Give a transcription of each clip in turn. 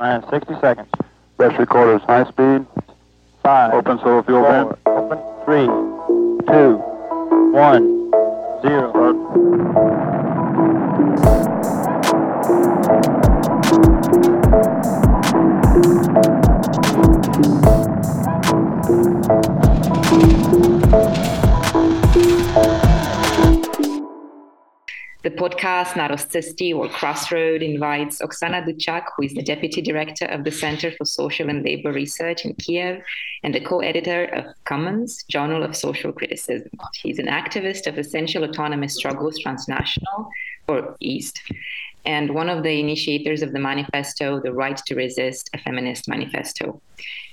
Nine, 60 seconds. Best recorders, high speed. Five. Open solo fuel four, vent. Open. Three, two, one, zero. The podcast Na rozcestí or Crossroad invites Oksana Dutchak, who is the deputy director of the Center for Social and Labor Research in Kiev and the co-editor of Commons, Journal of Social Criticism. He's an activist of Essential Autonomous Struggles Transnational, or EAST, and one of the initiators of the manifesto, The Right to Resist, a Feminist Manifesto.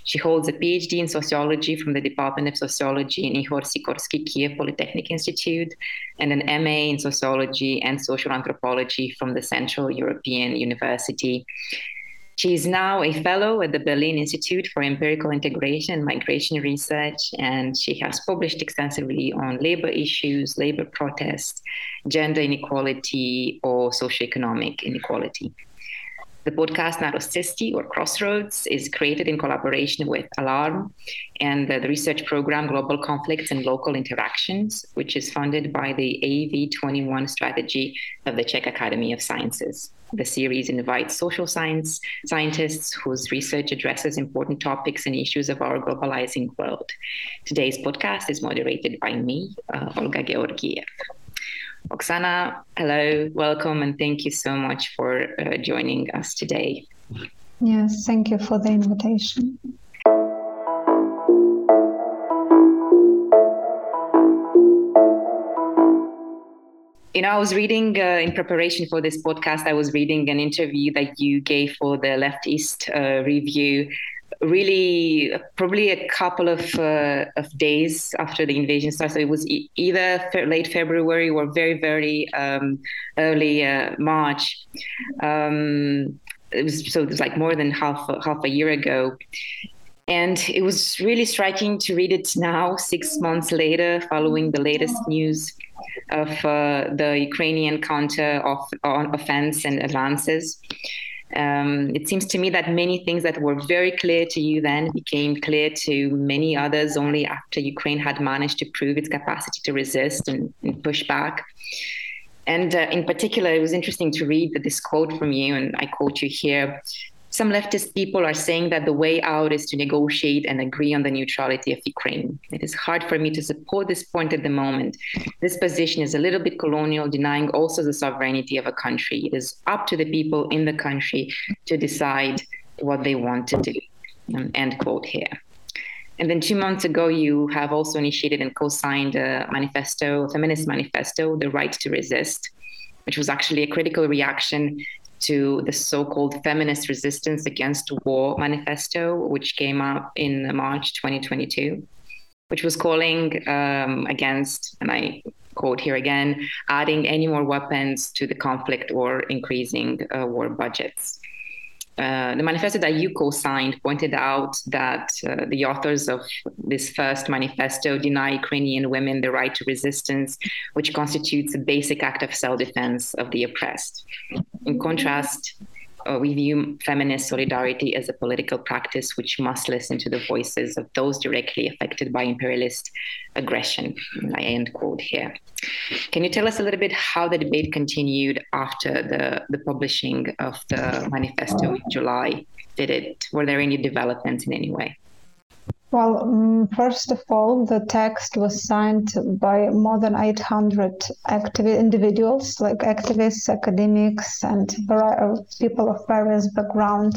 She holds a PhD in sociology from the Department of Sociology in Ihor Sikorsky Kiev Polytechnic Institute and an MA in sociology and social anthropology from the Central European University. She is now a fellow at the Berlin Institute for Empirical Integration and Migration Research, and she has published extensively on labor issues, labor protests, gender inequality, or socioeconomic inequality. The podcast Na rozcestí or Crossroads is created in collaboration with Alarm and the, the research program Global Conflicts and Local Interactions, which is funded by the AV21 strategy of the Czech Academy of Sciences. The series invites social science scientists whose research addresses important topics and issues of our globalizing world. Today's podcast is moderated by me, uh, Olga Georgiev. Oksana, hello, welcome, and thank you so much for uh, joining us today. Yes, thank you for the invitation. You know, I was reading uh, in preparation for this podcast, I was reading an interview that you gave for the Left East uh, review really probably a couple of uh, of days after the invasion started. So it was e- either fe- late February or very very um, early uh, March. Um, it was so it was like more than half half a year ago. And it was really striking to read it now, six months later, following the latest news of uh, the Ukrainian counter of, offense and advances. Um, it seems to me that many things that were very clear to you then became clear to many others only after Ukraine had managed to prove its capacity to resist and, and push back. And uh, in particular, it was interesting to read this quote from you, and I quote you here. Some leftist people are saying that the way out is to negotiate and agree on the neutrality of Ukraine. It is hard for me to support this point at the moment. This position is a little bit colonial, denying also the sovereignty of a country. It is up to the people in the country to decide what they want to do. Um, end quote here. And then two months ago, you have also initiated and co signed a manifesto, a feminist manifesto, The Right to Resist, which was actually a critical reaction to the so-called feminist resistance against war manifesto, which came out in March 2022, which was calling um, against, and I quote here again, adding any more weapons to the conflict or increasing uh, war budgets. Uh, the manifesto that you co-signed pointed out that uh, the authors of this first manifesto deny Ukrainian women the right to resistance, which constitutes a basic act of self-defense of the oppressed. In contrast, uh, we view feminist solidarity as a political practice which must listen to the voices of those directly affected by imperialist aggression. I end quote here. Can you tell us a little bit how the debate continued after the, the publishing of the manifesto in July? Did it were there any developments in any way? Well, um, first of all, the text was signed by more than 800 active individuals, like activists, academics, and people of various background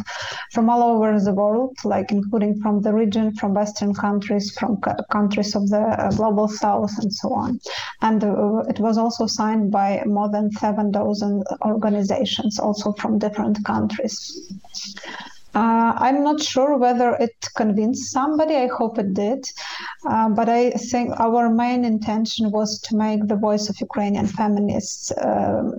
from all over the world, like including from the region, from Western countries, from countries of the uh, global South, and so on. And uh, it was also signed by more than 7,000 organizations, also from different countries. Uh, I'm not sure whether it convinced somebody. I hope it did. Uh, but I think our main intention was to make the voice of Ukrainian feminists uh,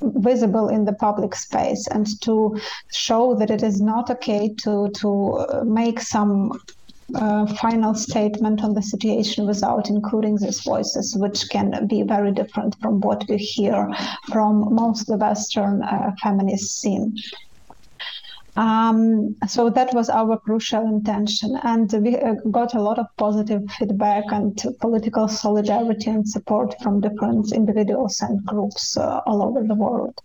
visible in the public space and to show that it is not okay to, to make some uh, final statement on the situation without including these voices, which can be very different from what we hear from most of the Western uh, feminist scene. Um, so that was our crucial intention, and we uh, got a lot of positive feedback and political solidarity and support from different individuals and groups uh, all over the world.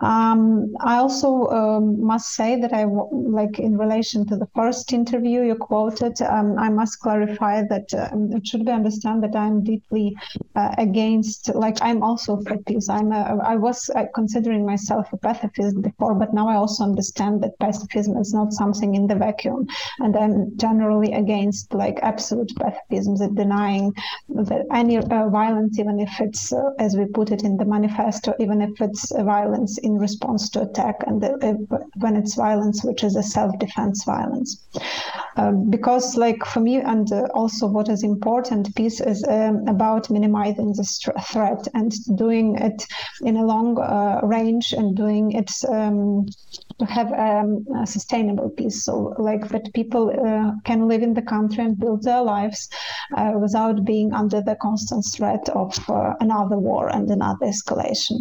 Um, I also um, must say that I like in relation to the first interview you quoted. Um, I must clarify that um, it should be understood that I'm deeply uh, against. Like I'm also for peace. I'm a, I was uh, considering myself a pacifist before, but now I also understand that pacifism is not something in the vacuum, and I'm generally against like absolute pacifism, denying that any uh, violence, even if it's uh, as we put it in the manifesto, even if it's violence in response to attack and the, when it's violence which is a self-defense violence. Um, because like for me and uh, also what is important peace is um, about minimizing the st- threat and doing it in a long uh, range and doing it um, to have um, a sustainable peace. So like that people uh, can live in the country and build their lives uh, without being under the constant threat of uh, another war and another escalation.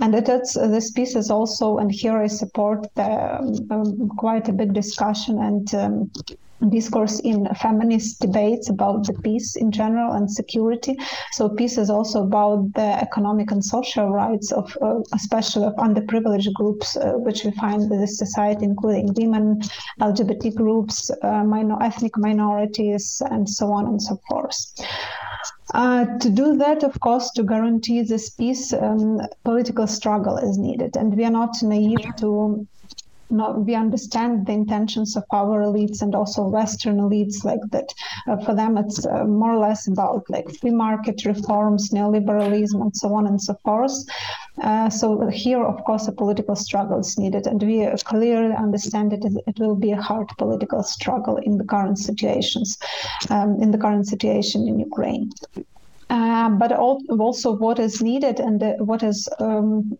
And is this peace is also, and here I support the, um, quite a big discussion and um, discourse in feminist debates about the peace in general and security. So peace is also about the economic and social rights of, uh, especially of underprivileged groups, uh, which we find in this society, including women, LGBT groups, uh, minor ethnic minorities, and so on and so forth. Uh, to do that, of course, to guarantee this peace, um, political struggle is needed. And we are not naive to not, we understand the intentions of our elites and also Western elites, like that. Uh, for them, it's uh, more or less about like free market reforms, neoliberalism, and so on and so forth. Uh, so here, of course, a political struggle is needed, and we clearly understand that it will be a hard political struggle in the current situations, um, in the current situation in Ukraine. Uh, but also, what is needed and uh, what is um,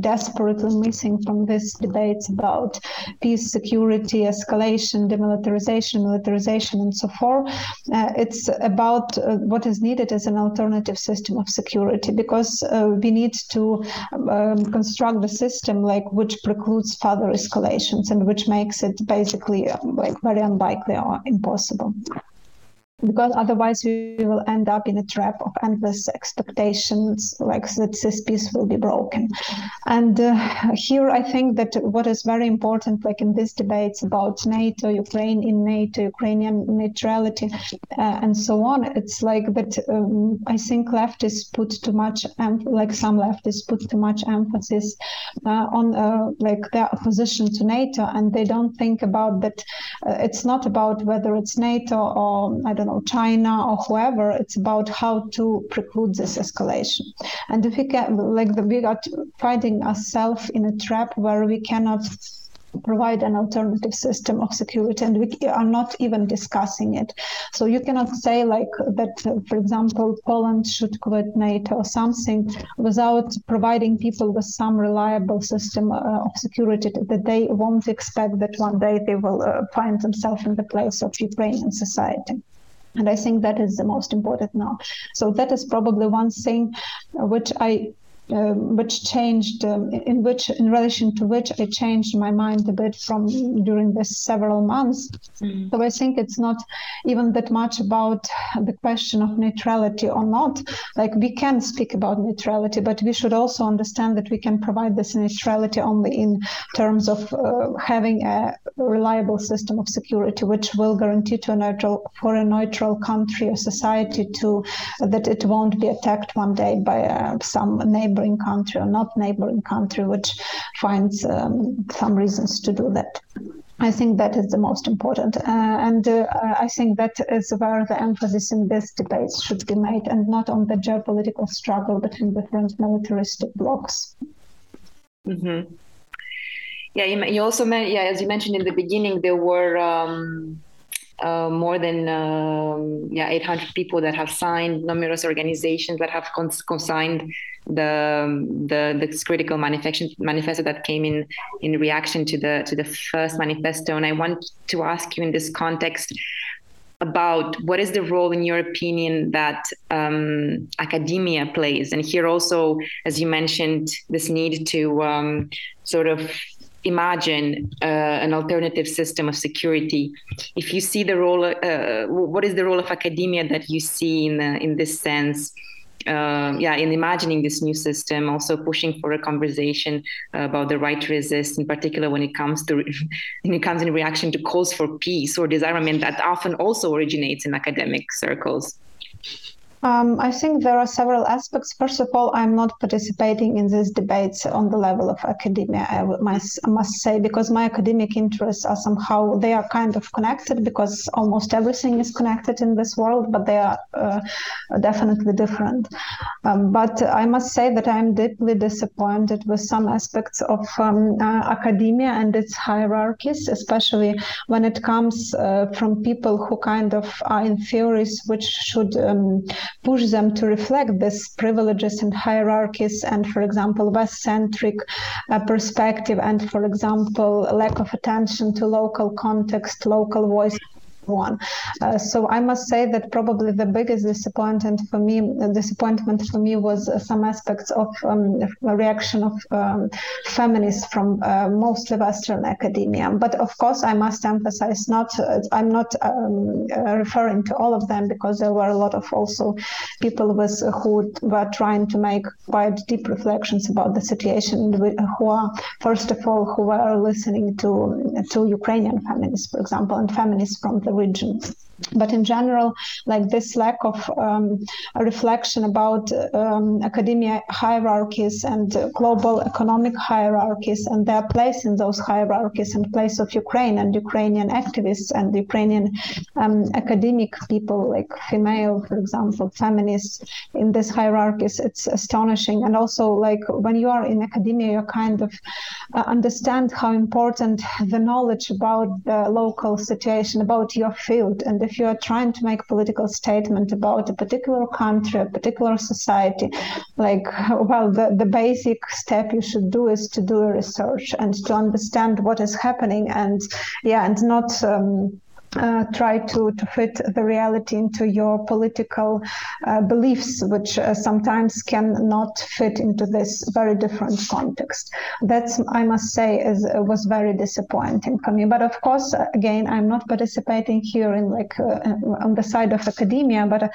desperately missing from these debates about peace, security, escalation, demilitarization, militarization, and so forth. Uh, it's about uh, what is needed as an alternative system of security because uh, we need to um, construct a system like which precludes further escalations and which makes it basically um, like very unlikely or impossible because otherwise we will end up in a trap of endless expectations like that this peace will be broken. And uh, here i think that what is very important like in these debates about nato ukraine in nato ukrainian neutrality uh, and so on it's like that um, i think leftists put too much em- like some leftists put too much emphasis uh, on uh, like their opposition to nato and they don't think about that uh, it's not about whether it's nato or i don't know know, China or whoever. It's about how to preclude this escalation. And if we can, like, the, we are finding ourselves in a trap where we cannot provide an alternative system of security and we are not even discussing it so you cannot say like that for example poland should quit nato or something without providing people with some reliable system uh, of security that they won't expect that one day they will uh, find themselves in the place of ukrainian society and I think that is the most important now. So that is probably one thing which I um, which changed um, in which in relation to which I changed my mind a bit from during this several months. Mm-hmm. So I think it's not even that much about the question of neutrality or not. Like we can speak about neutrality, but we should also understand that we can provide this neutrality only in terms of uh, having a reliable system of security, which will guarantee to a neutral for a neutral country or society to that it won't be attacked one day by uh, some neighbor neighboring country or not neighboring country, which finds um, some reasons to do that. I think that is the most important. Uh, and uh, I think that is where the emphasis in this debate should be made and not on the geopolitical struggle between different militaristic blocs. Mm-hmm. Yeah, you, you also yeah, as you mentioned in the beginning, there were um, uh, more than um, yeah 800 people that have signed, numerous organizations that have cons- consigned the the the critical manifesto that came in in reaction to the to the first manifesto. And I want to ask you in this context about what is the role, in your opinion, that um, academia plays. And here also, as you mentioned, this need to um, sort of imagine uh, an alternative system of security, if you see the role, uh, what is the role of academia that you see in uh, in this sense? Uh, yeah, in imagining this new system, also pushing for a conversation about the right to resist, in particular when it comes to when it comes in reaction to calls for peace or disarmament that often also originates in academic circles. Um, I think there are several aspects. First of all, I'm not participating in these debates on the level of academia, I must, I must say, because my academic interests are somehow, they are kind of connected because almost everything is connected in this world, but they are uh, definitely different. Um, but I must say that I'm deeply disappointed with some aspects of um, uh, academia and its hierarchies, especially when it comes uh, from people who kind of are in theories which should um, push them to reflect these privileges and hierarchies and, for example, West-centric uh, perspective and, for example, lack of attention to local context, local voice one. Uh, so I must say that probably the biggest disappointment for me, disappointment for me was uh, some aspects of um, reaction of um, feminists from uh, mostly Western academia. But of course, I must emphasize not. Uh, I'm not um, uh, referring to all of them because there were a lot of also people with who were trying to make quite deep reflections about the situation, who are first of all who were listening to to Ukrainian feminists, for example, and feminists from the region. But in general, like this lack of um, reflection about um, academia hierarchies and global economic hierarchies and their place in those hierarchies and place of Ukraine and Ukrainian activists and Ukrainian um, academic people, like female, for example, feminists in these hierarchies, it's astonishing. And also, like when you are in academia, you kind of uh, understand how important the knowledge about the local situation, about your field, and if you are trying to make a political statement about a particular country, a particular society, like, well, the, the basic step you should do is to do a research and to understand what is happening and, yeah, and not. Um, uh, try to, to fit the reality into your political uh, beliefs, which uh, sometimes can not fit into this very different context. That's, I must say, is, uh, was very disappointing for me. But of course, uh, again, I'm not participating here in like uh, on the side of academia, but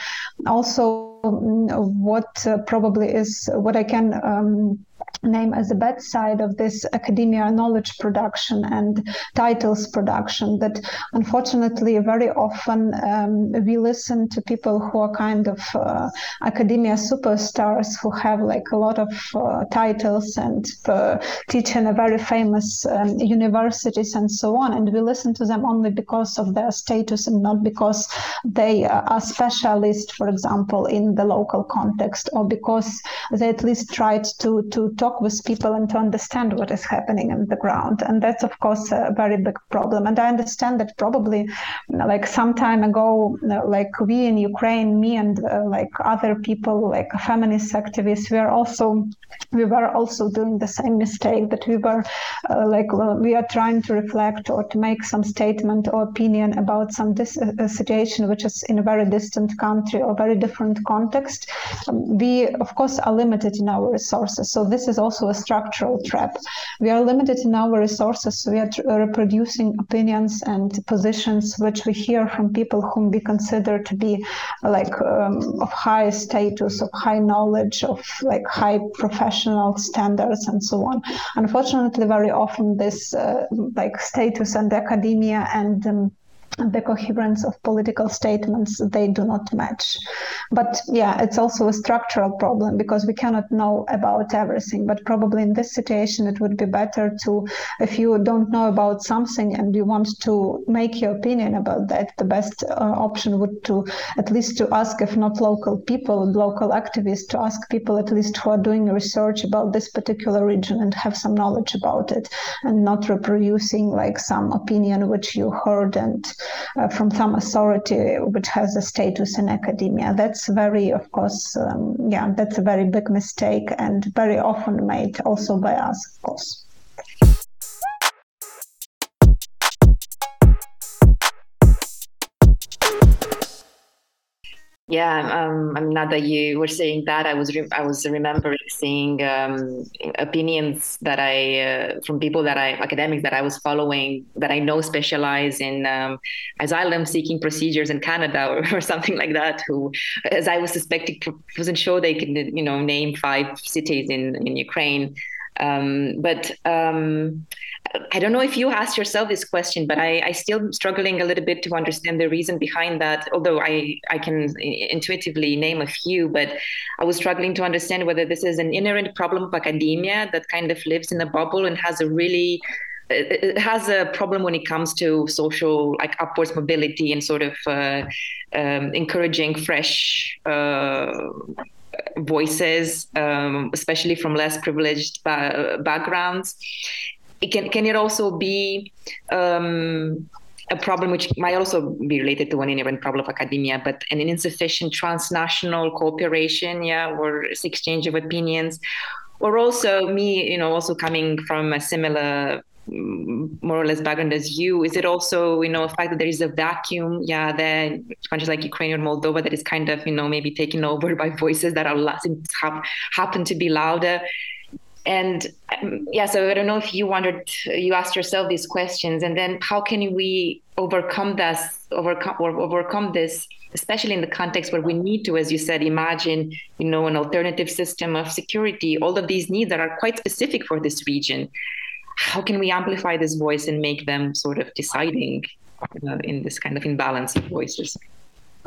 also mm, what probably is what I can. Um, name as a bad side of this academia knowledge production and titles production that unfortunately very often um, we listen to people who are kind of uh, academia superstars who have like a lot of uh, titles and uh, teach in a very famous um, universities and so on. And we listen to them only because of their status and not because they are specialists for example in the local context or because they at least tried to to talk talk with people and to understand what is happening on the ground. And that's, of course, a very big problem. And I understand that probably like some time ago, like we in Ukraine, me and uh, like other people, like feminist activists, we are also, we were also doing the same mistake that we were uh, like, well, we are trying to reflect or to make some statement or opinion about some dis- uh, situation which is in a very distant country or very different context. Um, we, of course, are limited in our resources. So this is is also a structural trap. We are limited in our resources. So we are reproducing opinions and positions which we hear from people whom we consider to be like um, of high status, of high knowledge, of like high professional standards, and so on. Unfortunately, very often this uh, like status and academia and um, the coherence of political statements they do not match. But yeah it's also a structural problem because we cannot know about everything. But probably in this situation it would be better to if you don't know about something and you want to make your opinion about that the best uh, option would to at least to ask if not local people local activists to ask people at least who are doing research about this particular region and have some knowledge about it and not reproducing like some opinion which you heard and uh, from some authority which has a status in academia. That's very, of course, um, yeah, that's a very big mistake and very often made also by us, of course. Yeah, um, I'm not that you were saying that. I was re- I was remembering seeing um, opinions that I uh, from people that I academics that I was following that I know specialize in um, asylum seeking procedures in Canada or, or, something like that. Who, as I was suspecting, wasn't sure they could you know name five cities in in Ukraine. Um, but um, I don't know if you asked yourself this question, but I, I still struggling a little bit to understand the reason behind that. Although I, I can intuitively name a few, but I was struggling to understand whether this is an inherent problem of academia that kind of lives in a bubble and has a really it has a problem when it comes to social like upwards mobility and sort of uh, um, encouraging fresh uh, voices, um, especially from less privileged ba- backgrounds. It can can it also be um, a problem which might also be related to an inherent problem of academia, but an insufficient transnational cooperation, yeah, or exchange of opinions, or also me, you know, also coming from a similar more or less background as you is it also you know a fact that there is a vacuum yeah there countries like ukraine or moldova that is kind of you know maybe taken over by voices that are have, happen to be louder? And um, yeah so i don't know if you wondered you asked yourself these questions and then how can we overcome this overcome or overcome this especially in the context where we need to as you said imagine you know an alternative system of security? All of these needs that are quite specific for this region how can we amplify this voice and make them sort of deciding uh, in this kind of imbalance of voices?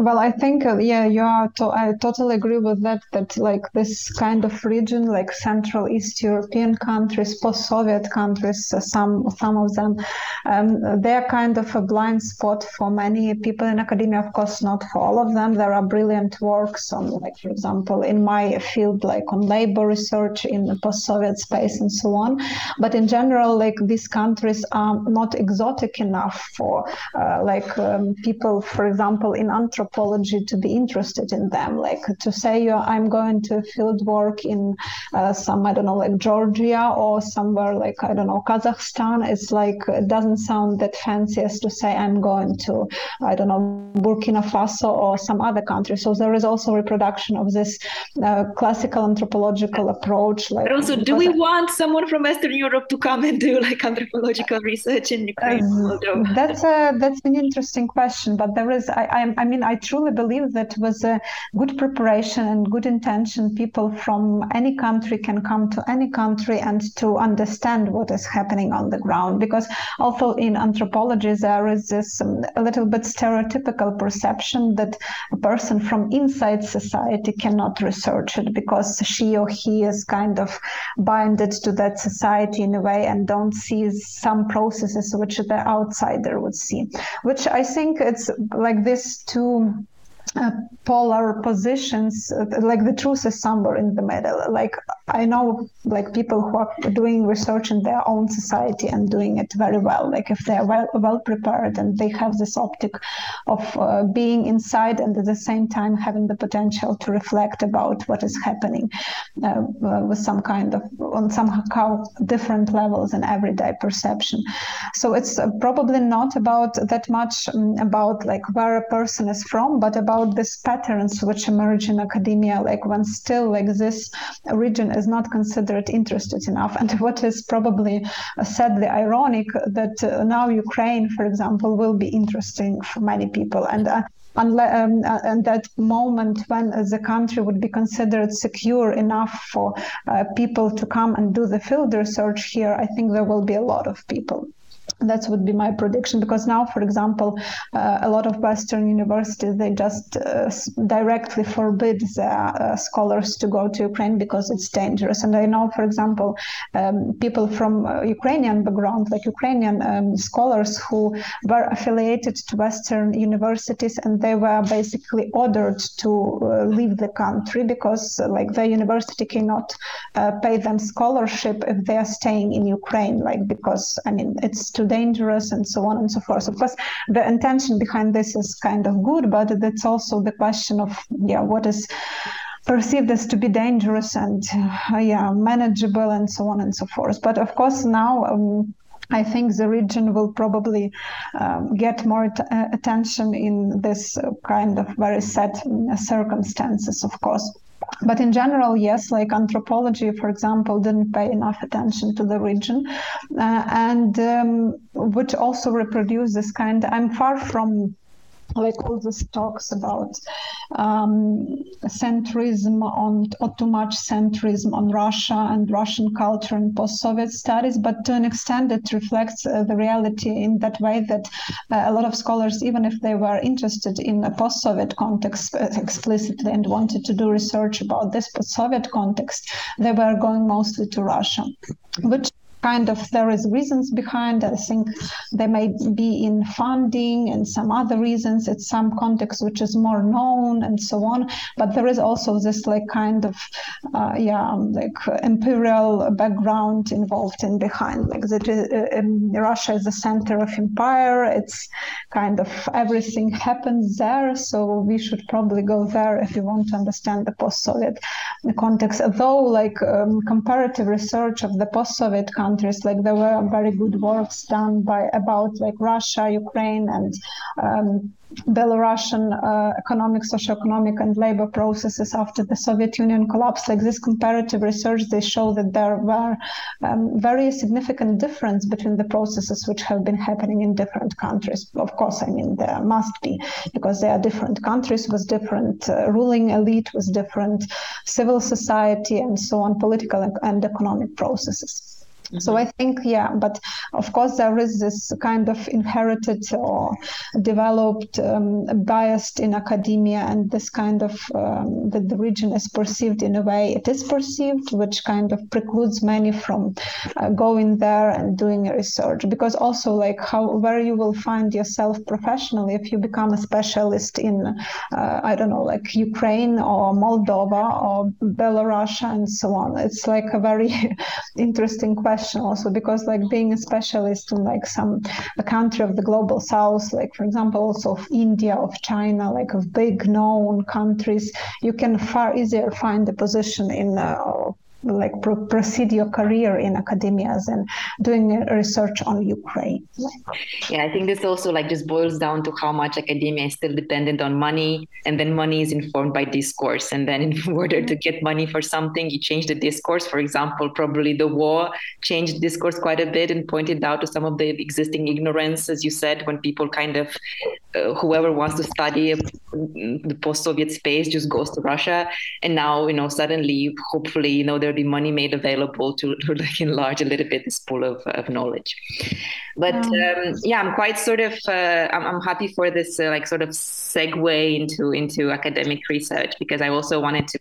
Well, I think uh, yeah, you are. To- I totally agree with that. That like this kind of region, like Central East European countries, post-Soviet countries, uh, some some of them, um, they're kind of a blind spot for many people in academia. Of course, not for all of them. There are brilliant works on, like for example, in my field, like on labor research in the post-Soviet space and so on. But in general, like these countries are not exotic enough for uh, like um, people, for example, in anthropology anthropology to be interested in them. Like to say, I'm going to field work in uh, some, I don't know, like Georgia or somewhere like, I don't know, Kazakhstan. It's like, it doesn't sound that fancy as to say, I'm going to, I don't know, Burkina Faso or some other country. So there is also reproduction of this uh, classical anthropological approach. Like, but also, do we want someone from Western Europe to come and do like anthropological research in Ukraine? Uh, that's a that's an interesting question, but there is I I, I mean I truly believe that with a good preparation and good intention, people from any country can come to any country and to understand what is happening on the ground. Because also in anthropology, there is this um, a little bit stereotypical perception that a person from inside society cannot research it because she or he is kind of binded to that society in a way and don't see some processes which the outsider would see, which I think it's like this two home uh, polar positions uh, like the truth is somewhere in the middle. Like i know like people who are doing research in their own society and doing it very well. Like if they are well, well prepared and they have this optic of uh, being inside and at the same time having the potential to reflect about what is happening uh, uh, with some kind of on somehow different levels in everyday perception. So it's probably not about that much um, about like where a person is from but about about these patterns which emerge in academia, like when still like this region is not considered interested enough. And what is probably uh, sadly ironic that uh, now Ukraine, for example, will be interesting for many people. And uh, um, and that moment when uh, the country would be considered secure enough for uh, people to come and do the field research here, I think there will be a lot of people that would be my prediction because now for example uh, a lot of western universities they just uh, directly forbid their uh, scholars to go to ukraine because it's dangerous. And i know for example um, people from uh, ukrainian background like ukrainian um, scholars who were affiliated to western universities and they were basically ordered to uh, leave the country because uh, like the university cannot pay them scholarship if they are staying in ukraine like because i mean it's too dangerous and so on and so forth. Of course, the intention behind this is kind of good, but that's also the question of yeah, what is perceived as to be dangerous and uh, yeah, manageable and so on and so forth. But of course, now. Um, I think the region will probably um, get more t- uh, attention in this uh, kind of very sad uh, circumstances, of course. But in general, yes, like anthropology, for example, didn't pay enough attention to the region, uh, and um, which also reproduce this kind. I'm far from like all these talks about um, centrism on or too much centrism on Russia and Russian culture and post-Soviet studies, but to an extent it reflects uh, the reality in that way that uh, a lot of scholars, even if they were interested in a post-Soviet context uh, explicitly and wanted to do research about this post-Soviet context, they were going mostly to Russia, which kind of there is reasons behind. I think they may be in funding and some other reasons. It's some context which is more known and so on. But there is also this like kind of uh, yeah like imperial background involved in behind. Like that uh, um, russia is the center of empire. It's kind of everything happens there. So we should probably go there if we want to understand the post-soviet context. Though like um, comparative research of the post-soviet countries countries. Like there were very good works done by about like Russia, Ukraine, and um, Belarusian uh, economic, socioeconomic, and labor processes after the Soviet Union collapsed. Like this comparative research, they show that there were um, very significant difference between the processes which have been happening in different countries. Of course, I mean there must be because they are different countries with different uh, ruling elite, with different civil society, and so on, political and economic processes. Mm-hmm. So I think, yeah, but of course there is this kind of inherited or developed um, bias in academia, and this kind of um, that the region is perceived in a way it is perceived, which kind of precludes many from uh, going there and doing research. Because also, like how where you will find yourself professionally if you become a specialist in, uh, I don't know, like Ukraine or Moldova or Belarus and so on. It's like a very interesting question question also because like being a specialist in like some a country of the global south like for example also of india of china like of big known countries you can far easier find a position in uh, like pro- proceed your career in academia and doing research on Ukraine. Yeah, I think this also like just boils down to how much academia is still dependent on money, and then money is informed by discourse. And then in order to get money for something, you change the discourse. For example, probably the war changed discourse quite a bit and pointed out to some of the existing ignorance, as you said, when people kind of uh, whoever wants to study the post-Soviet space just goes to Russia, and now you know suddenly, hopefully, you know there be money made available to, to like enlarge a little bit this pool of, of knowledge. But um, yeah, I'm quite sort of uh, I'm, I'm happy for this uh, like sort of segue into into academic research because I also wanted to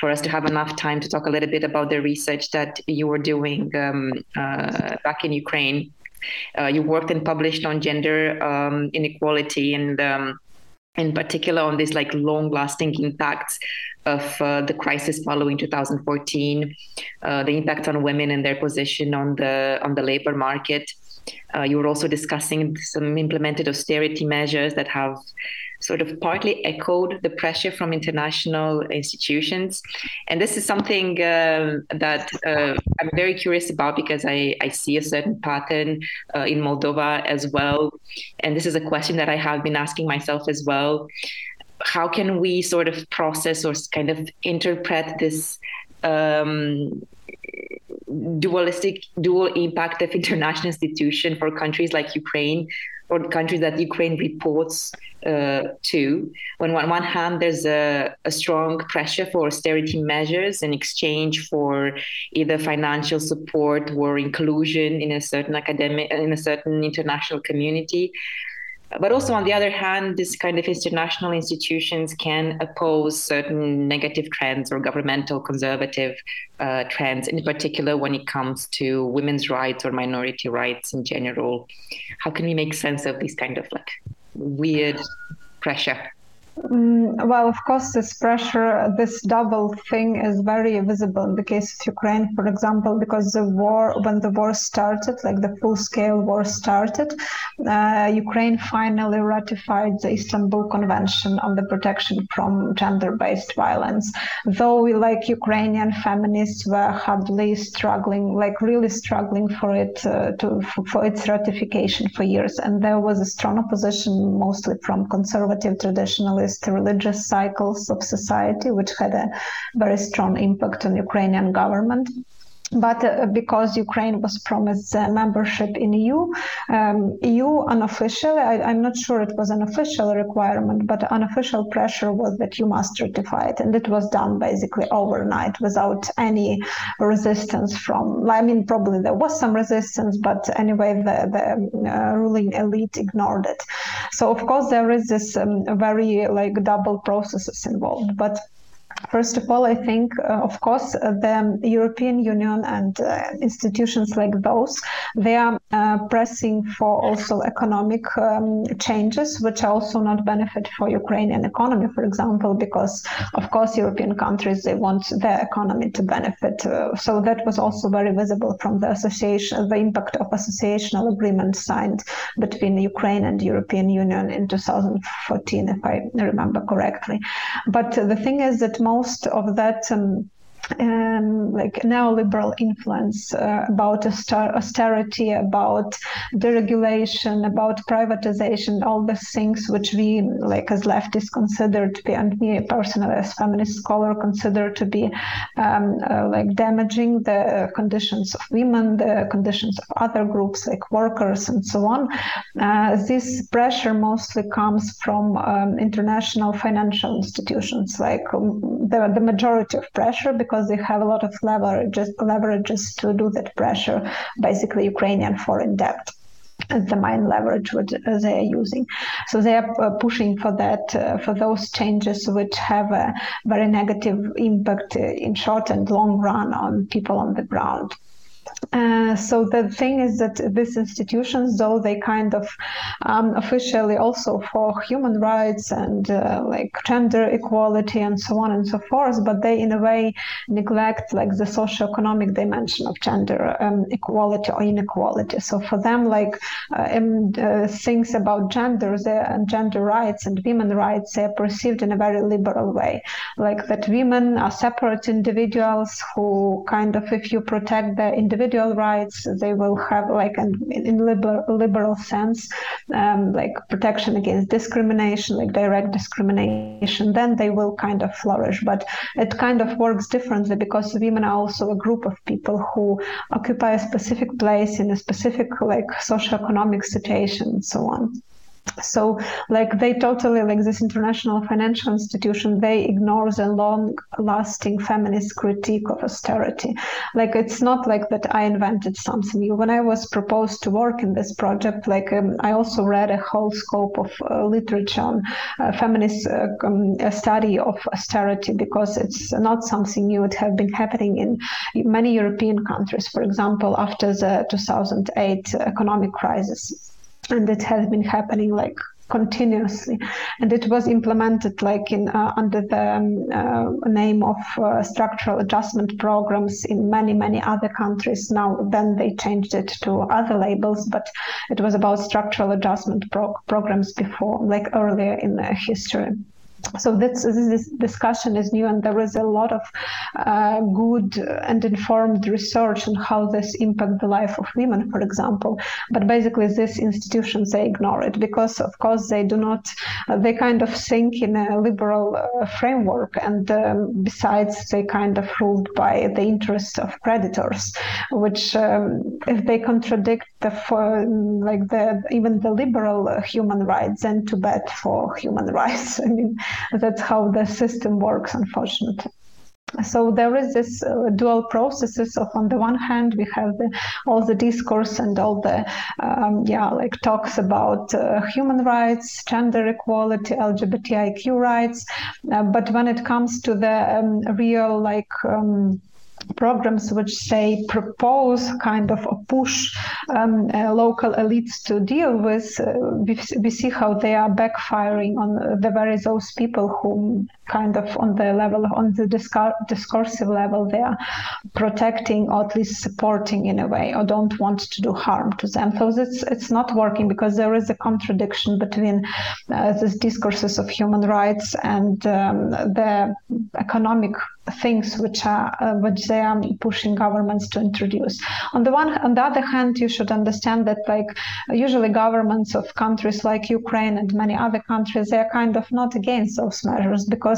for us to have enough time to talk a little bit about the research that you were doing um, uh, back in Ukraine. Uh, you worked and published on gender um, inequality and um, in particular on this like long lasting impacts of uh, the crisis following 2014 uh, the impact on women and their position on the on the labor market uh, you were also discussing some implemented austerity measures that have sort of partly echoed the pressure from international institutions. And this is something uh, that uh, I'm very curious about because I, I see a certain pattern uh, in Moldova as well. And this is a question that I have been asking myself as well. How can we sort of process or kind of interpret this? Um, dualistic dual impact of international institution for countries like Ukraine or countries that Ukraine reports uh, to. When on one hand, there's a, a, strong pressure for austerity measures in exchange for either financial support or inclusion in a certain academic, in a certain international community. But also, on the other hand, this kind of international institutions can oppose certain negative trends or governmental conservative uh, trends, in particular when it comes to women's rights or minority rights in general. How can we make sense of this kind of like weird pressure? Mm, well, of course, this pressure, this double thing is very visible in the case of Ukraine, for example, because the war, when the war started, like the full scale war started, uh, Ukraine finally ratified the Istanbul Convention on the protection from gender based violence. Though, we, like Ukrainian feminists were hardly struggling, like really struggling for it, uh, to, for its ratification for years. And there was a strong opposition, mostly from conservative traditionalists religious cycles of society, which had a very strong impact on Ukrainian government but uh, because Ukraine was promised membership in EU, um, EU unofficially, I, am not sure it was an official requirement, but unofficial pressure was that you must ratify it, and it was done basically overnight without any resistance from. I mean, probably there was some resistance, but anyway, the, the uh, ruling elite ignored it. So of course there is this um, very like double processes involved, but First of all, I think, uh, of course, uh, the European Union and uh, institutions like those, they are uh, pressing for also economic um, changes, which are also not benefit for Ukrainian economy, for example, because, of course, European countries, they want their economy to benefit. Uh, so that was also very visible from the association, the impact of associational agreement signed between Ukraine and European Union in 2014, if I remember correctly. But the thing is that most of that um, um, like neoliberal influence uh, about austerity, about deregulation, about privatization, all the things which we, like as leftists, consider to be, and me personally as feminist scholar, consider to be um, uh, like damaging the conditions of women, the conditions of other groups like workers and so on. Uh, this pressure mostly comes from um, international financial institutions, like um, the, the majority of pressure because because they have a lot of leverage, leverages, leverages to do that pressure, basically Ukrainian foreign debt the main leverage which they are using. So they are uh, pushing for that, uh, for those changes which have a very negative impact in short and long run on people on the ground. Uh, so the thing is that these institutions, though they kind of um, officially also for human rights and uh, like gender equality and so on and so forth, but they in a way neglect like the socio-economic dimension of gender um, equality or inequality. So for them, like uh, um, things about gender and gender rights and women rights, they are perceived in a very liberal way, like that women are separate individuals who kind of, if you protect the individual rights. They will have like an in liberal, liberal sense, um, like protection against discrimination, like direct discrimination. Then they will kind of flourish. But it kind of works differently because women are also a group of people who occupy a specific place in a specific like socioeconomic situation and so on so like they totally like this international financial institution they ignore the long lasting feminist critique of austerity. Like it's not like that i invented something new. When i was proposed to work in this project like um, i also read a whole scope of uh, literature on uh, feminist uh, um, study of austerity because it's not something new. It has been happening in many european countries for example after the 2008 economic crisis and it has been happening like continuously. And it was implemented like in uh, under the um, uh, name of uh, structural adjustment programs in many many other countries. Now then they changed it to other labels but it was about structural adjustment pro- programs before like earlier in the history so this, this discussion is new and there is a lot of uh, good and informed research on how this impacts the life of women for example. But basically these institutions they ignore it because of course they do not uh, they kind of think in a liberal uh, framework and um, besides they kind of ruled by the interests of predators which um, if they contradict the for, like the even the liberal uh, human rights then too bad for human rights. I mean that's how the system works, unfortunately. So there is this uh, dual processes of on the one hand we have the, all the discourse and all the um, yeah like talks about uh, human rights, gender equality, LGBTIQ rights, uh, but when it comes to the um, real like um, programs which they propose kind of push um, uh, local elites to deal with, uh, we, we, see how they are backfiring on the very those people who kind of on the level, on the discur- discursive level, they are protecting or at least supporting in a way, or don't want to do harm to them. So it's it's not working because there is a contradiction between uh, these discourses of human rights and um, the economic things which are uh, which they are pushing governments to introduce. On the one, on the other hand, you should understand that like usually governments of countries like Ukraine and many other countries, they are kind of not against those measures because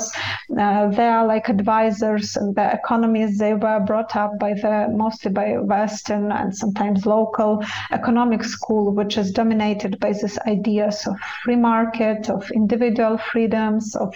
uh, they are like advisors and the economies they were brought up by the mostly by Western and sometimes local economic school, which is dominated by these ideas of free market, of individual freedoms, of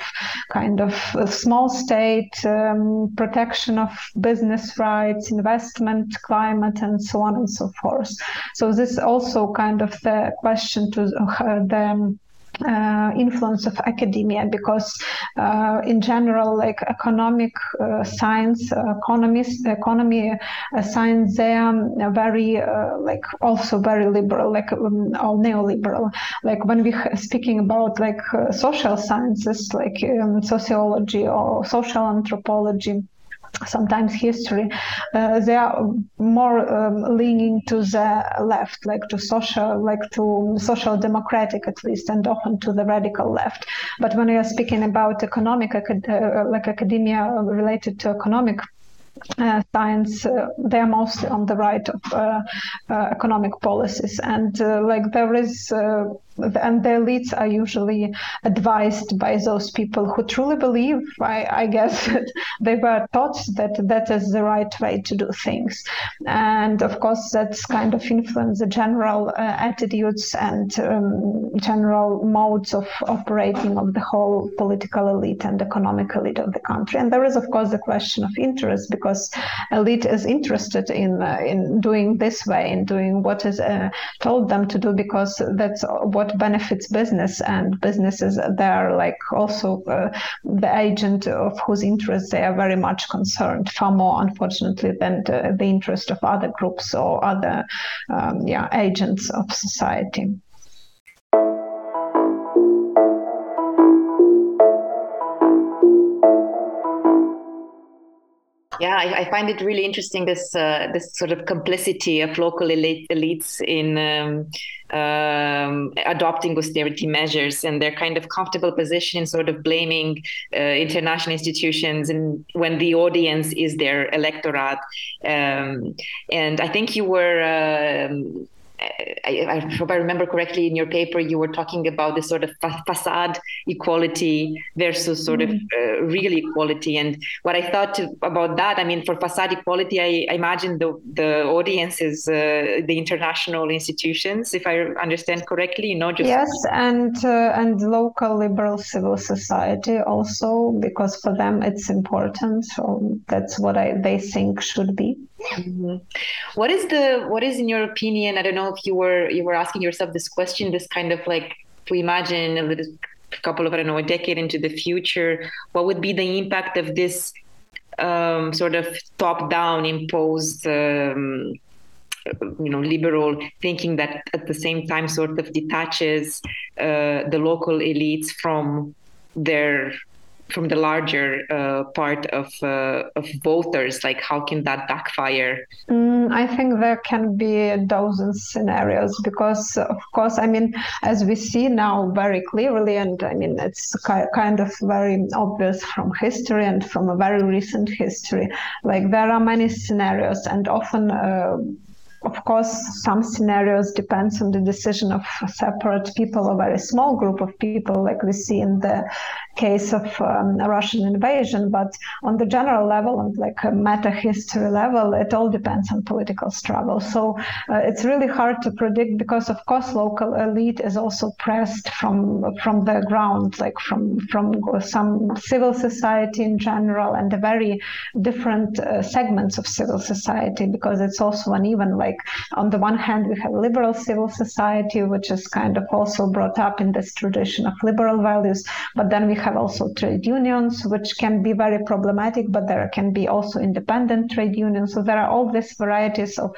kind of small state. Um, protection of business rights, investment climate, and so on and so forth. So this also kind of the question to uh, the uh, influence of academia because uh, in general like economic uh, science economists economy uh, science they are very uh, like also very liberal like um, or neoliberal. Like when we're speaking about like uh, social sciences like um, sociology or social anthropology sometimes history, uh, they are more um, leaning to the left, like to social, like to social democratic at least, and often to the radical left. But when we are speaking about economic, uh, like academia related to economic uh, science, uh, they're mostly on the right of uh, uh economic policies. And uh, like there is and the elites are usually advised by those people who truly believe, I, I guess, they were taught that that is the right way to do things. And of course, that's kind of influence the general uh, attitudes and um, general modes of operating of the whole political elite and economic elite of the country. And there is, of course, the question of interest because elite is interested in uh, in doing this way, in doing what is uh, told them to do, because that's what what benefits business and businesses they're like also uh, the agent of whose interests they are very much concerned far more unfortunately than the, the interest of other groups or other um, yeah agents of society Yeah, I, I, find it really interesting this uh, this sort of complicity of local elite, elites in um, um, adopting austerity measures and their kind of comfortable position in sort of blaming uh, international institutions and when the audience is their electorate. Um, and I think you were um, I, I, if I remember correctly in your paper, you were talking about this sort of fa- facade equality versus sort mm-hmm. of uh, real equality. And what I thought about that, I mean, for facade equality, I, I imagine the the audience is uh, the international institutions, if I understand correctly. You know, just yes, and uh, and local liberal civil society also, because for them it's important. So that's what I they think should be. Mm-hmm. What is the what is in your opinion? I don't know if you were you were asking yourself this question. This kind of like if we imagine a little couple of I don't know a decade into the future, what would be the impact of this um, sort of top down imposed? Um, you know liberal thinking that at the same time sort of detaches uh, the local elites from their from the larger uh, part of uh, of voters like how can that backfire? Mm, i think there can be dozens scenarios because of course i mean as we see now very clearly and i mean it's kind of very obvious from history and from a very recent history like there are many scenarios and often uh, of course, some scenarios depends on the decision of separate people, a very small group of people, like we see in the case of um, Russian invasion. But on the general level, and like a meta history level, it all depends on political struggle. So uh, it's really hard to predict because, of course, local elite is also pressed from from the ground, like from from some civil society in general, and the very different uh, segments of civil society, because it's also uneven. Like like on the one hand we have liberal civil society which is kind of also brought up in this tradition of liberal values but then we have also trade unions, which can be very problematic, but there can be also independent trade unions. So there are all these varieties of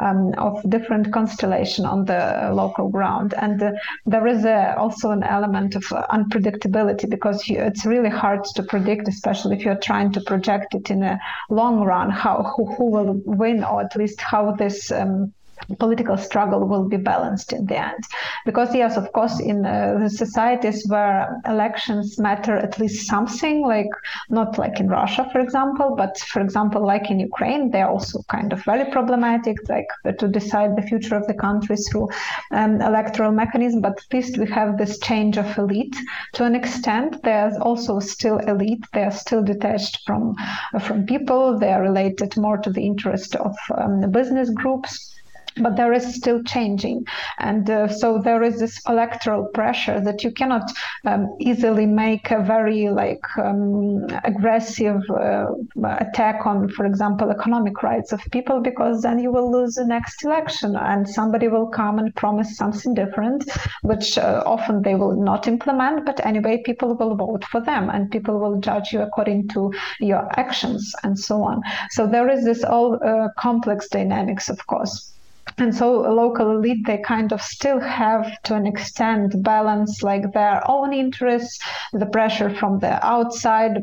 um, of different constellation on the local ground, and uh, there is a, also an element of unpredictability because you, it's really hard to predict, especially if you're trying to project it in a long run, how who, who will win or at least how this. Um, political struggle will be balanced in the end. Because, yes, of course, in uh, societies where elections matter at least something, like not like in Russia, for example, but for example, like in Ukraine, they're also kind of very problematic, like to decide the future of the country through um, electoral mechanism. But at least we have this change of elite to an extent. There's also still elite. They are still detached from from people. They are related more to the interest of um, the business groups but there is still changing. And uh, so there is this electoral pressure that you cannot um, easily make a very like um, aggressive uh, attack on for example economic rights of people because then you will lose the next election and somebody will come and promise something different which uh, often they will not implement but anyway people will vote for them and people will judge you according to your actions and so on. So there is this all uh, complex dynamics of course and so local elite they kind of still have to an extent balance like their own interests the pressure from the outside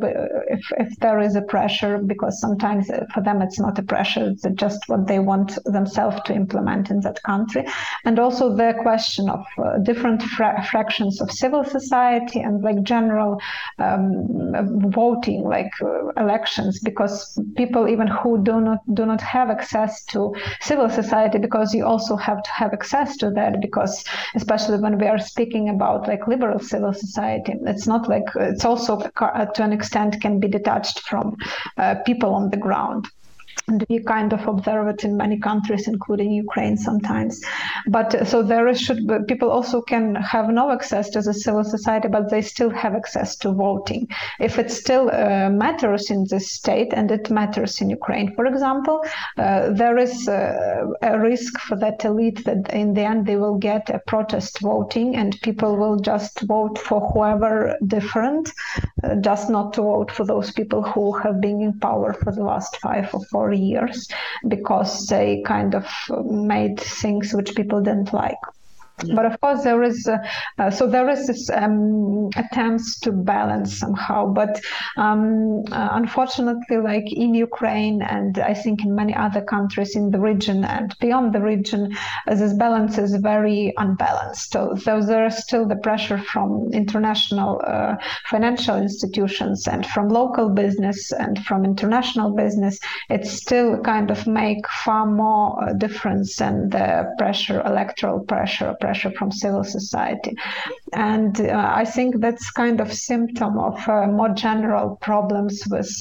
if, if there is a pressure because sometimes for them it's not a pressure it's just what they want themselves to implement in that country. And also the question of uh, different fra- fractions of civil society and like general um, voting like uh, elections because people even who do not do not have access to civil society because you also have to have access to that because especially when we are speaking about like liberal civil society it's not like it's also to an extent can be detached from uh, people on the ground and we kind of observe it in many countries, including Ukraine sometimes. But uh, so there is, should be, people also can have no access to the civil society, but they still have access to voting. If it still uh, matters in this state, and it matters in Ukraine, for example, uh, there is uh, a risk for that elite that in the end they will get a protest voting, and people will just vote for whoever different, uh, just not to vote for those people who have been in power for the last five or four years because they kind of made things which people didn't like. But of course, there is uh, uh, so there is this um, attempts to balance somehow. But um, uh, unfortunately, like in Ukraine and I think in many other countries in the region and beyond the region, uh, this balance is very unbalanced. So, so there is still the pressure from international uh, financial institutions and from local business and from international business. It still kind of make far more uh, difference than the pressure, electoral pressure pressure from civil society. And uh, I think that's kind of symptom of uh, more general problems with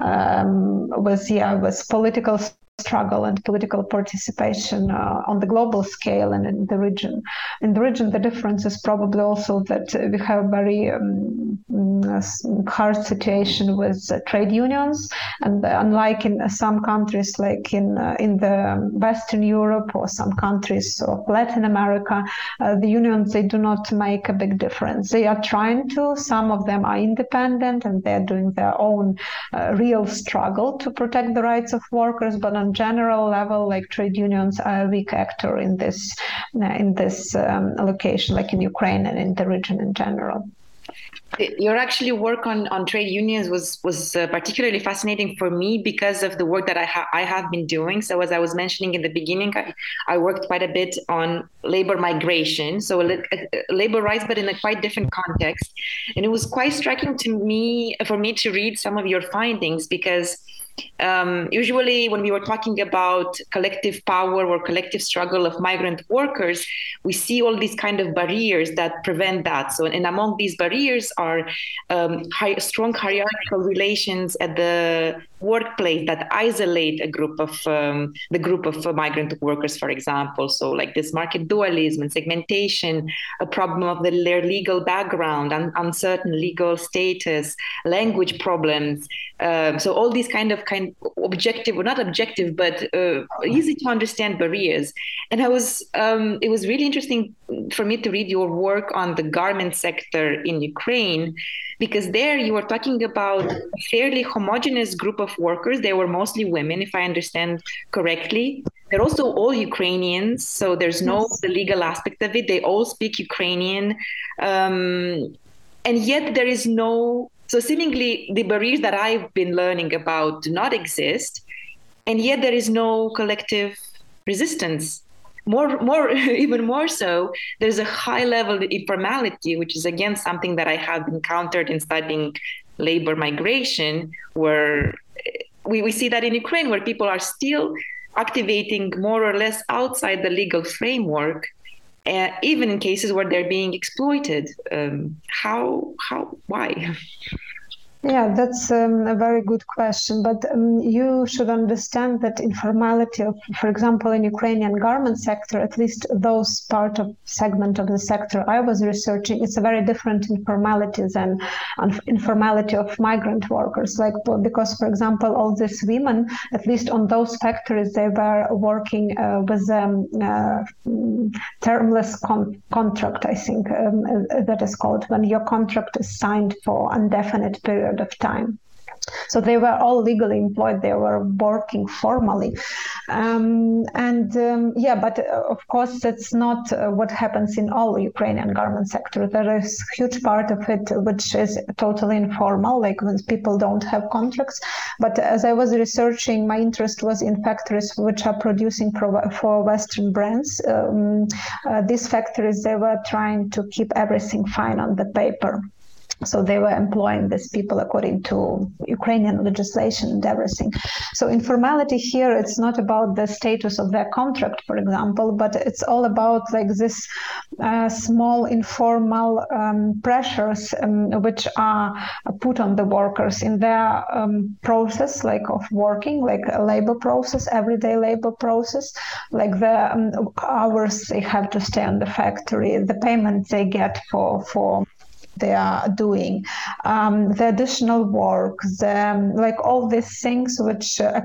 um, with yeah with political struggle and political participation uh, on the global scale and in the region. In the region, the difference is probably also that we have a very um, mm, hard situation with uh, trade unions, and unlike in some countries like in uh, in the Western Europe or some countries of Latin America, uh, the unions they do not make a big difference. They are trying to. Some of them are independent and they are doing their own uh, real struggle to protect the rights of workers, but on general level, like trade unions are a weak actor in this uh, in this um, location, like in Ukraine and in the region in general your actually work on, on trade unions was was uh, particularly fascinating for me because of the work that I, ha- I have been doing. So as I was mentioning in the beginning, I, I worked quite a bit on labor migration, so uh, labor rights, but in a quite different context. And it was quite striking to me for me to read some of your findings because um, usually when we were talking about collective power or collective struggle of migrant workers we see all these kind of barriers that prevent that. So and among these barriers are um, high, strong hierarchical relations at the workplace that isolate a group of um, the group of uh, migrant workers for example. So like this market dualism and segmentation a problem of the, their legal background and uncertain legal status language problems um, so all these kind of kind of objective or not objective but uh, easy to understand barriers. And i was um, it was really interesting for me to read your work on the garment sector in ukraine because there you were talking about a fairly homogenous group of workers. They were mostly women if i understand correctly. They're also all ukrainians so there's no yes. the legal aspect of it. They all speak ukrainian um, and yet there is no so seemingly the barriers that I've been learning about do not exist, and yet there is no collective resistance. More, more, even more so, there's a high level of informality, which is again something that I have encountered in studying labor migration, where eh, we, we see that in Ukraine, where people are still activating more or less outside the legal framework even in cases where they're being exploited. Um, how, how, why? Yeah, that's um, a very good question. But um, you should understand that informality of, for example, in Ukrainian garment sector, at least those part of segment of the sector I was researching, it's a very different informality than informality of migrant workers. Like because, for example, all these women, at least on those factories, they were working uh, with um, uh, termless con- contract. I think um, uh, that is called when your contract is signed for indefinite period period of time. So they were all legally employed. They were working formally, um, and um, yeah. But uh, of course, that's not uh, what happens in all Ukrainian garment sector. There is a huge part of it which is totally informal, like when people don't have contracts. But as I was researching, my interest was in factories which are producing pro- for Western brands. Um, uh, these factories they were trying to keep everything fine on the paper so they were employing these people according to Ukrainian legislation and everything. So informality here, it's not about the status of their contract, for example, but it's all about like this uh, small informal um, pressures um, which are put on the workers in their um, process, like of working, like a labor process, everyday labor process, like the um, hours they have to stay on the factory, the payment they get for for they are doing, um, the additional work, the, like all these things which uh,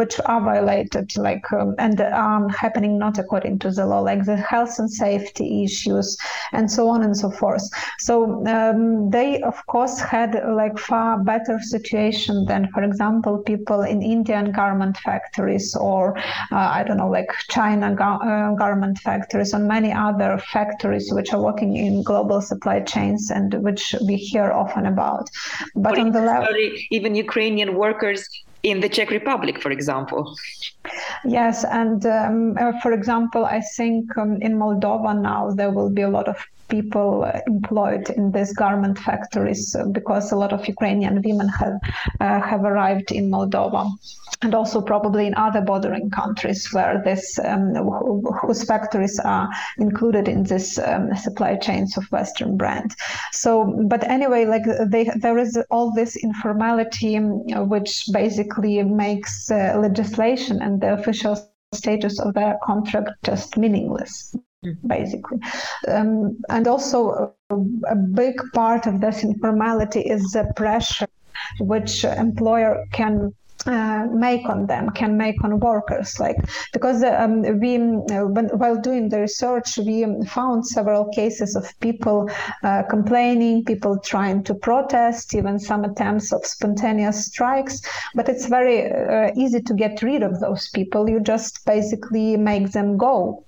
which are violated, like um, and are happening not according to the law, like the health and safety issues, and so on and so forth. So um, they, of course, had like far better situation than, for example, people in Indian garment factories or uh, I don't know, like China gar- uh, garment factories and many other factories which are working in global supply chains and which we hear often about. But on the level, even Ukrainian workers in the Czech Republic, for example. Yes, and um, uh, for example, I think um, in Moldova now there will be a lot of people employed in these garment factories uh, because a lot of Ukrainian women have uh, have arrived in Moldova and also probably in other bordering countries where this um, whose factories are included in this um, supply chains of Western brand. So, but anyway, like they, there is all this informality um, which basically makes uh, legislation and the official status of their contract just meaningless. Basically. Um, and also, a, a, big part of this informality is the pressure which employer can uh, make on them can make on workers like because um, we uh, when, while doing the research we found several cases of people uh, complaining people trying to protest even some attempts of spontaneous strikes but it's very uh, easy to get rid of those people. You just basically make them go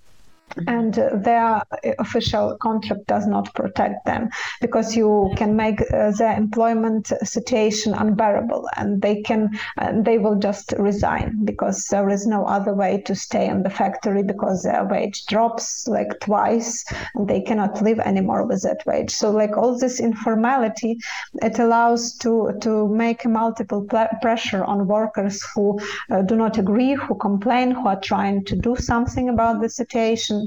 and their official contract does not protect them because you can make uh, their employment situation unbearable and they can uh, they will just resign because there is no other way to stay in the factory because their wage drops like twice and they cannot live anymore with that wage. So like all this informality it allows to to make multiple pressure on workers who uh, do not agree who complain who are trying to do something about the situation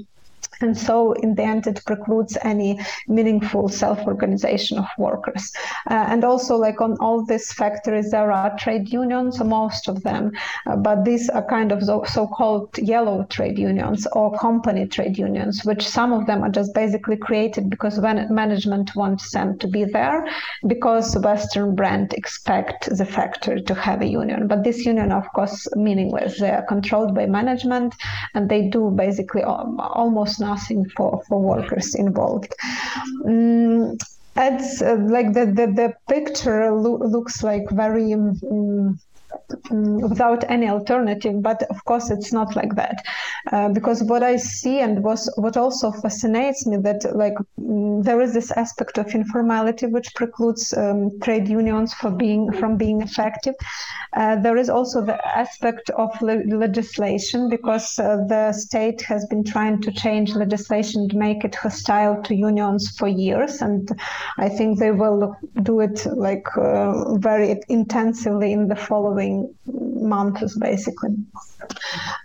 and so in the end it precludes any meaningful self-organization of workers. Uh, and also like on all these factories there are trade unions most of them. Uh, but these are kind of so-called yellow trade unions or company trade unions which some of them are just basically created because when management wants them to be there because western brand expect the factory to have a union. But this union of course meaningless they are controlled by management and they do basically almost nothing for, for workers involved. Mm, it's uh, like the, the, the picture lo- looks like very um, Mm, without any alternative but of course it's not like that. Uh, because what i see and was what also fascinates me that like mm, there is this aspect of informality which precludes um, trade unions for being from being effective. Uh, there is also the aspect of le- legislation because uh, the state has been trying to change legislation to make it hostile to unions for years and i think they will do it like uh, very intensively in the following months, basically.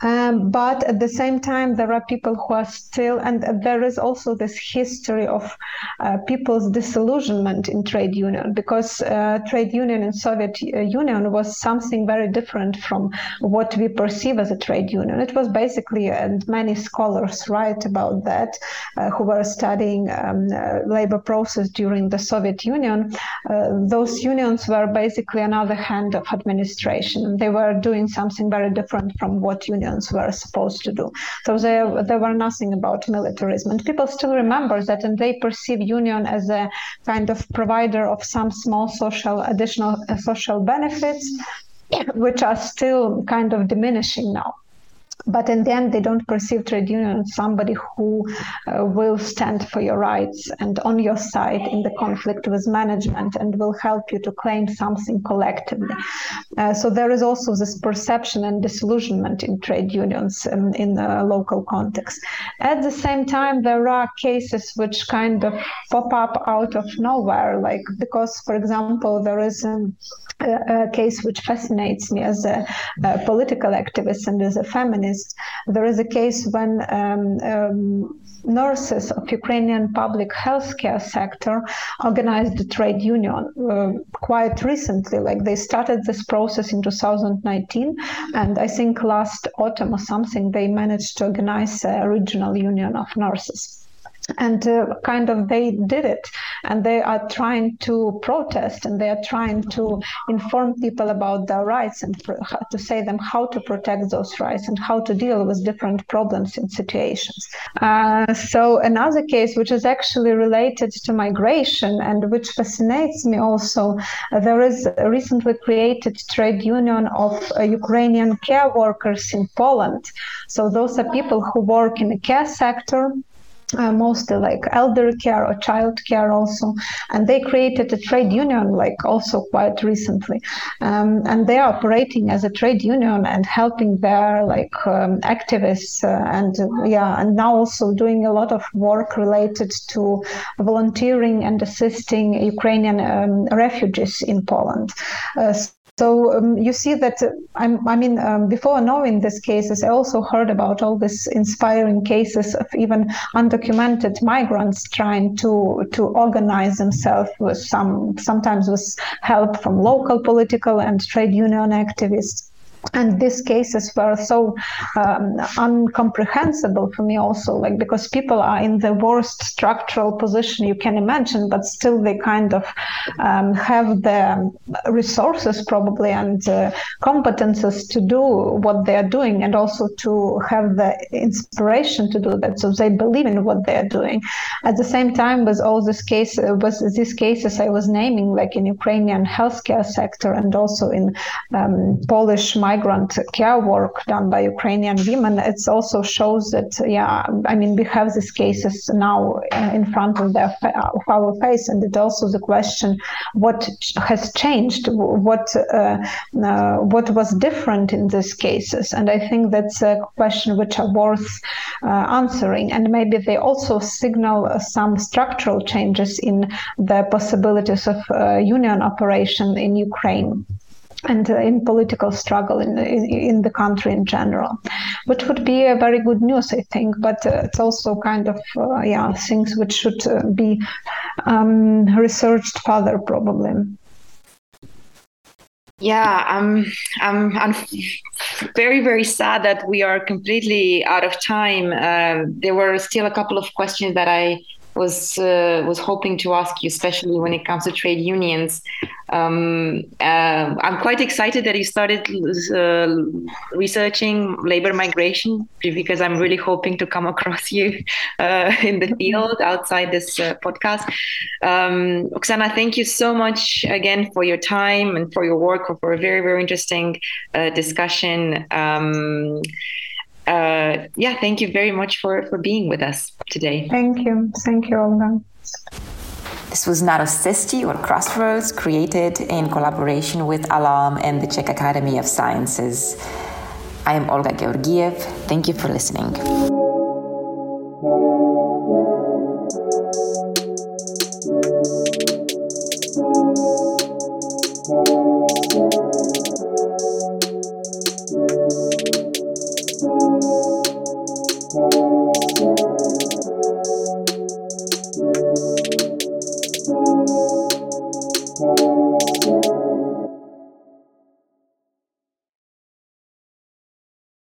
Um, but at the same time, there are people who are still, and there is also this history of uh, people's disillusionment in trade union because uh, trade union in Soviet uh, Union was something very different from what we perceive as a trade union. It was basically, and many scholars write about that, uh, who were studying um, uh, labor process during the Soviet Union. Uh, those unions were basically another hand of administration. They were doing something very different from what unions were supposed to do. So there, there were nothing about militarism. And people still remember that and they perceive union as a kind of provider of some small social, additional uh, social benefits, which are still kind of diminishing now but in the end they don't perceive trade union as somebody who uh, will stand for your rights and on your side in the conflict with management and will help you to claim something collectively. Uh, so there is also this perception and disillusionment in trade unions um, in a local context. At the same time there are cases which kind of pop up out of nowhere like because for example there is um, a, case which fascinates me as a, a political activist and as a feminist there is a case when um, um, nurses of Ukrainian public healthcare sector organized a trade union uh, quite recently. Like they started this process in 2019, and I think last autumn or something they managed to organize a regional union of nurses and uh, kind of they did it. And they are trying to protest and they are trying to inform people about their rights and to say them how to protect those rights and how to deal with different problems and situations. Uh, so another case which is actually related to migration and which fascinates me also uh, there is a recently created trade union of uh, ukrainian care workers in poland. So those are people who work in the care sector uh, mostly like elder care or child care also. And they created a trade union like also quite recently. Um, and they are operating as a trade union and helping their like um, activists uh, and uh, yeah and now also doing a lot of work related to volunteering and assisting ukrainian um, refugees in poland. Uh, so um, you see that uh, i mean, um, before knowing these cases, I also heard about all these inspiring cases of even undocumented migrants trying to to organize themselves with some sometimes with help from local political and trade union activists and these cases were so um, incomprehensible for me also like because people are in the worst structural position you can imagine but still they kind of um, have the resources probably and uh, competences to do what they are doing and also to have the inspiration to do that. So they believe in what they are doing. At the same time with all this case uh, was these cases i was naming like in ukrainian healthcare sector and also in um, polish migrant care work done by Ukrainian women, it also shows that, yeah, I mean, we have these cases now in front of, the, of our face, and it also the question what has changed, what uh, uh, what was different in these cases, and I think that's a question which are worth uh, answering, and maybe they also signal some structural changes in the possibilities of uh, union operation in Ukraine. And uh, in political struggle in, in, in the country in general, which would be a very good news, I think. But uh, it's also kind of uh, yeah things which should uh, be um, researched further, probably. Yeah, I'm, I'm, I'm very, very sad that we are completely out of time. Uh, there were still a couple of questions that I was uh, was hoping to ask you, especially when it comes to trade unions. Um, uh, I'm quite excited that you started uh, researching labor migration because I'm really hoping to come across you uh, in the field outside this uh, podcast. Um, Oksana, thank you so much again for your time and for your work for a very very interesting uh, discussion. Um, uh, yeah, thank you very much for, for being with us today. Thank you. Thank you, Olga. This was Na rozcestí or Crossroads, created in collaboration with Alarm and the Czech Academy of Sciences. I am Olga Georgiev. Thank you for listening.